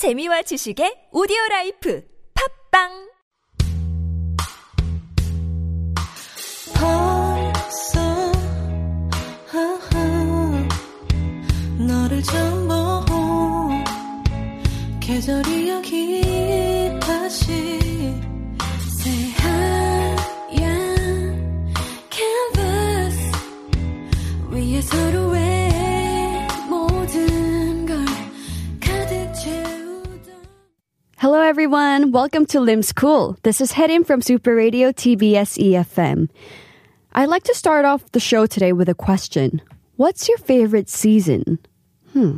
재미와 지식의 오디오 라이프 팝빵! 너를 처음 본 계절이 여기 다시 everyone. Welcome to Lim School. This is Hyerim from Super Radio TBS EFM. I'd like to start off the show today with a question. What's your favorite season? Hmm.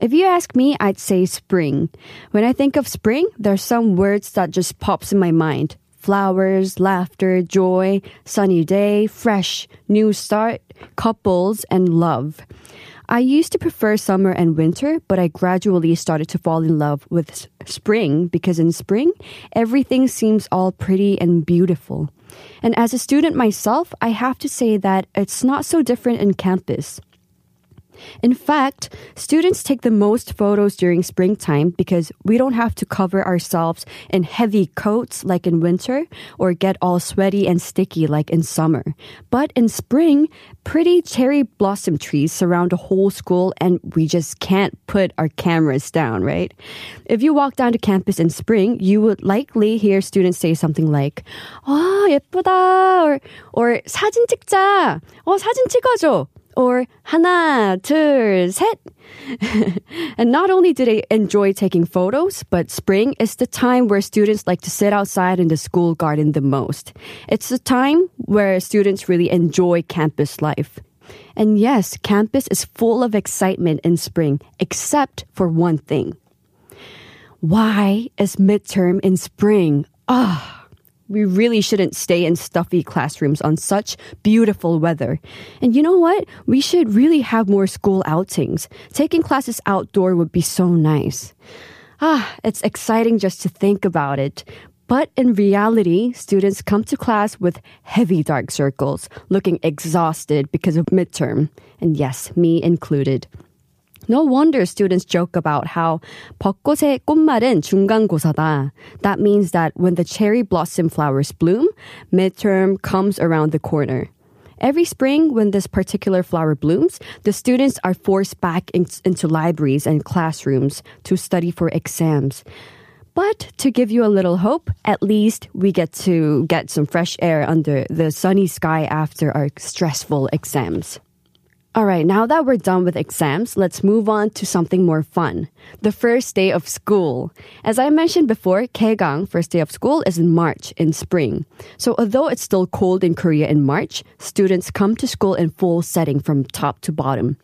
If you ask me, I'd say spring. When I think of spring, there's some words that just pops in my mind. Flowers, laughter, joy, sunny day, fresh, new start, couples, and love. I used to prefer summer and winter, but I gradually started to fall in love with spring because in spring, everything seems all pretty and beautiful. And as a student myself, I have to say that it's not so different in campus. In fact, students take the most photos during springtime because we don't have to cover ourselves in heavy coats like in winter or get all sweaty and sticky like in summer. But in spring, pretty cherry blossom trees surround the whole school and we just can't put our cameras down, right? If you walk down to campus in spring, you would likely hear students say something like, 아, 예쁘다, or, or 사진 찍자, 어, 사진 찍어줘 or 하나, 둘, 셋. and not only do they enjoy taking photos, but spring is the time where students like to sit outside in the school garden the most. It's the time where students really enjoy campus life. And yes, campus is full of excitement in spring, except for one thing. Why is midterm in spring? Ah. We really shouldn't stay in stuffy classrooms on such beautiful weather. And you know what? We should really have more school outings. Taking classes outdoor would be so nice. Ah, it's exciting just to think about it. But in reality, students come to class with heavy dark circles, looking exhausted because of midterm. And yes, me included. No wonder students joke about how 벚꽃의 꽃말은 중간고사다. That means that when the cherry blossom flowers bloom, midterm comes around the corner. Every spring, when this particular flower blooms, the students are forced back in- into libraries and classrooms to study for exams. But to give you a little hope, at least we get to get some fresh air under the sunny sky after our stressful exams. All right, now that we're done with exams, let's move on to something more fun. The first day of school. As I mentioned before, Kaegang, first day of school, is in March, in spring. So although it's still cold in Korea in March, students come to school in full setting from top to bottom.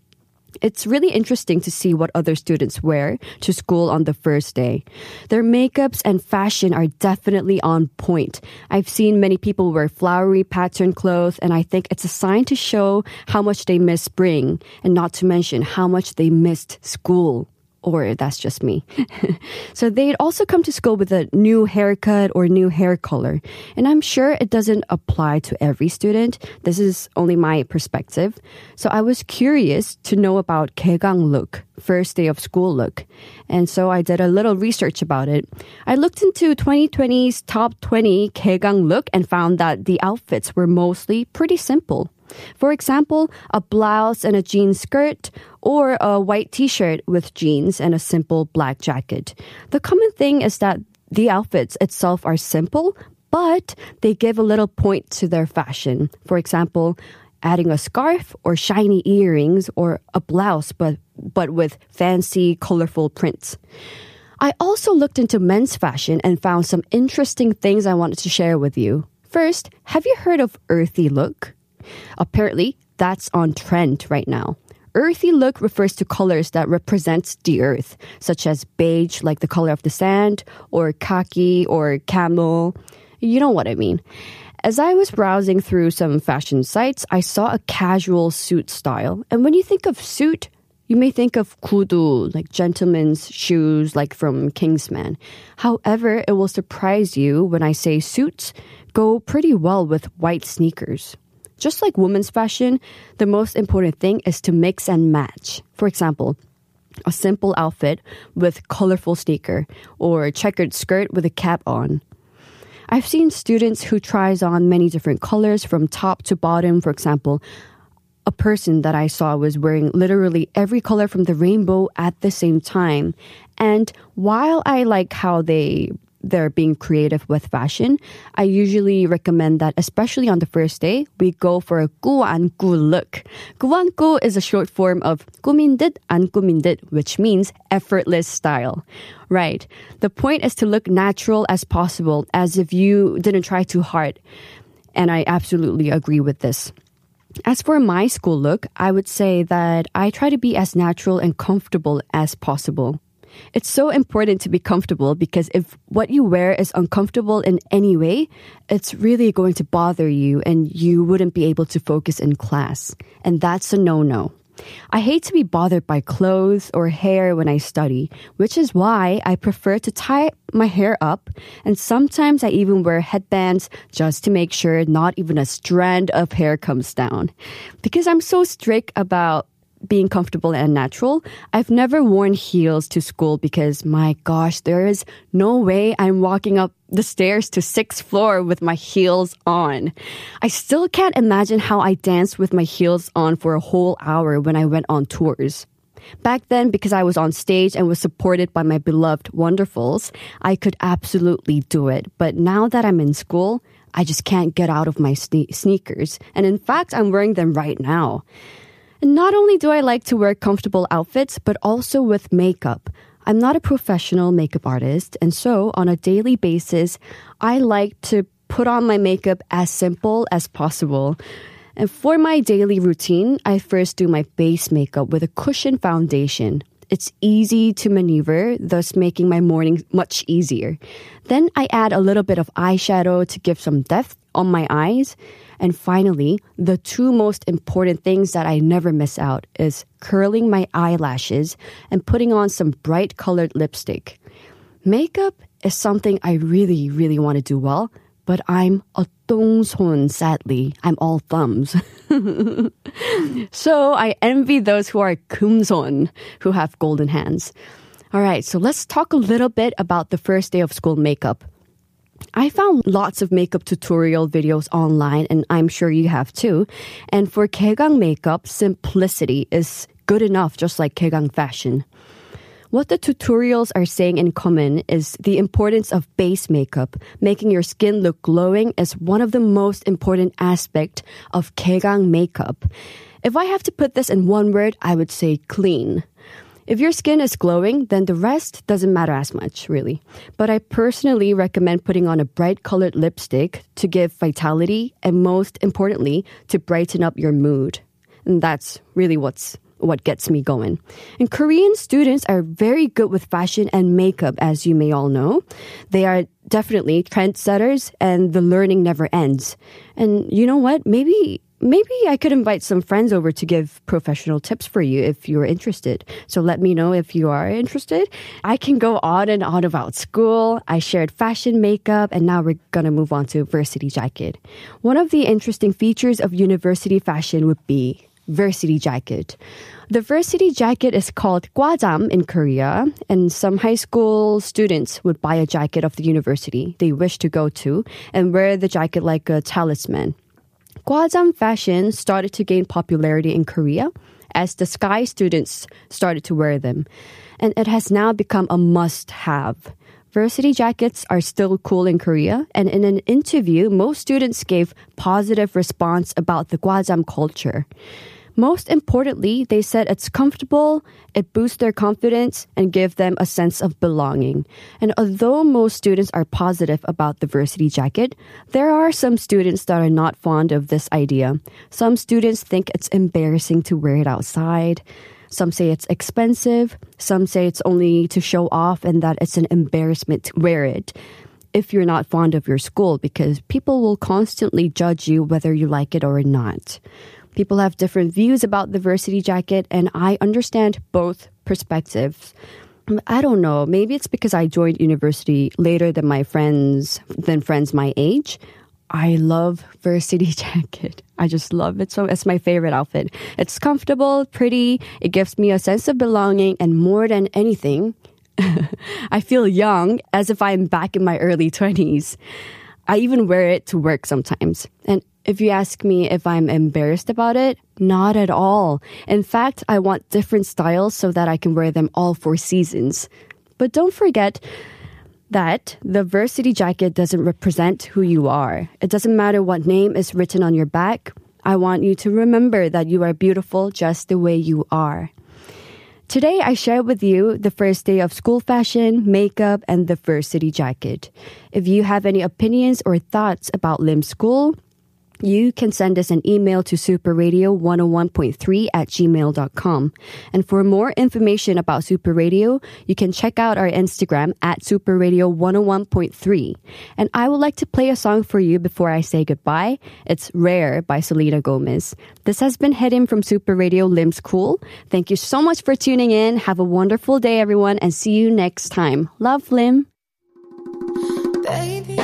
It's really interesting to see what other students wear to school on the first day. Their makeups and fashion are definitely on point. I've seen many people wear flowery pattern clothes, and I think it's a sign to show how much they miss spring, and not to mention how much they missed school. Or that's just me. so they'd also come to school with a new haircut or new hair color. And I'm sure it doesn't apply to every student. This is only my perspective. So I was curious to know about Kegang look, first day of school look. And so I did a little research about it. I looked into 2020's top 20 Kegang look and found that the outfits were mostly pretty simple. For example, a blouse and a jean skirt, or a white t shirt with jeans and a simple black jacket. The common thing is that the outfits itself are simple, but they give a little point to their fashion. For example, adding a scarf or shiny earrings or a blouse but but with fancy colorful prints. I also looked into men's fashion and found some interesting things I wanted to share with you. First, have you heard of earthy look? Apparently, that's on trend right now. Earthy look refers to colors that represent the earth, such as beige, like the color of the sand, or khaki or camel. You know what I mean. As I was browsing through some fashion sites, I saw a casual suit style. And when you think of suit, you may think of kudu, like gentlemen's shoes, like from Kingsman. However, it will surprise you when I say suits go pretty well with white sneakers. Just like women's fashion, the most important thing is to mix and match. For example, a simple outfit with colorful sneaker or checkered skirt with a cap on. I've seen students who tries on many different colors from top to bottom. For example, a person that I saw was wearing literally every color from the rainbow at the same time. And while I like how they they're being creative with fashion, I usually recommend that, especially on the first day, we go for a guangu look. Guangu is a short form of kumindit and kumindit, which means effortless style. Right. The point is to look natural as possible, as if you didn't try too hard. And I absolutely agree with this. As for my school look, I would say that I try to be as natural and comfortable as possible. It's so important to be comfortable because if what you wear is uncomfortable in any way, it's really going to bother you and you wouldn't be able to focus in class. And that's a no no. I hate to be bothered by clothes or hair when I study, which is why I prefer to tie my hair up, and sometimes I even wear headbands just to make sure not even a strand of hair comes down. Because I'm so strict about being comfortable and natural. I've never worn heels to school because my gosh, there is no way I'm walking up the stairs to sixth floor with my heels on. I still can't imagine how I danced with my heels on for a whole hour when I went on tours. Back then, because I was on stage and was supported by my beloved Wonderfuls, I could absolutely do it. But now that I'm in school, I just can't get out of my sne- sneakers. And in fact, I'm wearing them right now. And not only do I like to wear comfortable outfits, but also with makeup. I'm not a professional makeup artist, and so on a daily basis, I like to put on my makeup as simple as possible. And for my daily routine, I first do my base makeup with a cushion foundation. It's easy to maneuver, thus making my morning much easier. Then I add a little bit of eyeshadow to give some depth on my eyes. And finally, the two most important things that I never miss out is curling my eyelashes and putting on some bright colored lipstick. Makeup is something I really, really want to do well, but I'm a 똥손, sadly. I'm all thumbs. so I envy those who are kumson, who have golden hands. All right, so let's talk a little bit about the first day of school makeup. I found lots of makeup tutorial videos online, and I'm sure you have too. And for Kegang makeup, simplicity is good enough, just like Kegang fashion. What the tutorials are saying in common is the importance of base makeup. Making your skin look glowing is one of the most important aspects of Kegang makeup. If I have to put this in one word, I would say clean. If your skin is glowing, then the rest doesn't matter as much, really. But I personally recommend putting on a bright colored lipstick to give vitality and most importantly, to brighten up your mood. And that's really what's what gets me going. And Korean students are very good with fashion and makeup, as you may all know. They are definitely trendsetters and the learning never ends. And you know what? Maybe maybe I could invite some friends over to give professional tips for you if you're interested. So let me know if you are interested. I can go on and on about school. I shared fashion, makeup, and now we're going to move on to varsity jacket. One of the interesting features of university fashion would be varsity jacket. The varsity jacket is called gwajam in Korea, and some high school students would buy a jacket of the university they wish to go to and wear the jacket like a talisman. Gwajam fashion started to gain popularity in Korea as the SKY students started to wear them, and it has now become a must have. Varsity jackets are still cool in Korea, and in an interview, most students gave positive response about the gwajam culture. Most importantly, they said it's comfortable, it boosts their confidence, and give them a sense of belonging. And although most students are positive about the varsity jacket, there are some students that are not fond of this idea. Some students think it's embarrassing to wear it outside. Some say it's expensive. Some say it's only to show off and that it's an embarrassment to wear it if you're not fond of your school because people will constantly judge you whether you like it or not. People have different views about the varsity jacket, and I understand both perspectives. I don't know. Maybe it's because I joined university later than my friends, than friends my age. I love varsity jacket. I just love it. So it's my favorite outfit. It's comfortable, pretty. It gives me a sense of belonging and more than anything, I feel young as if I'm back in my early 20s. I even wear it to work sometimes. And if you ask me if I'm embarrassed about it, not at all. In fact, I want different styles so that I can wear them all four seasons. But don't forget that the varsity jacket doesn't represent who you are. It doesn't matter what name is written on your back. I want you to remember that you are beautiful just the way you are. Today, I share with you the first day of school fashion, makeup, and the varsity jacket. If you have any opinions or thoughts about Lim School, you can send us an email to superradio101.3 at gmail.com. And for more information about Super Radio, you can check out our Instagram at superradio101.3. And I would like to play a song for you before I say goodbye. It's Rare by Selena Gomez. This has been Hyerim from Super Radio Lim's Cool. Thank you so much for tuning in. Have a wonderful day, everyone, and see you next time. Love, Lim. Baby,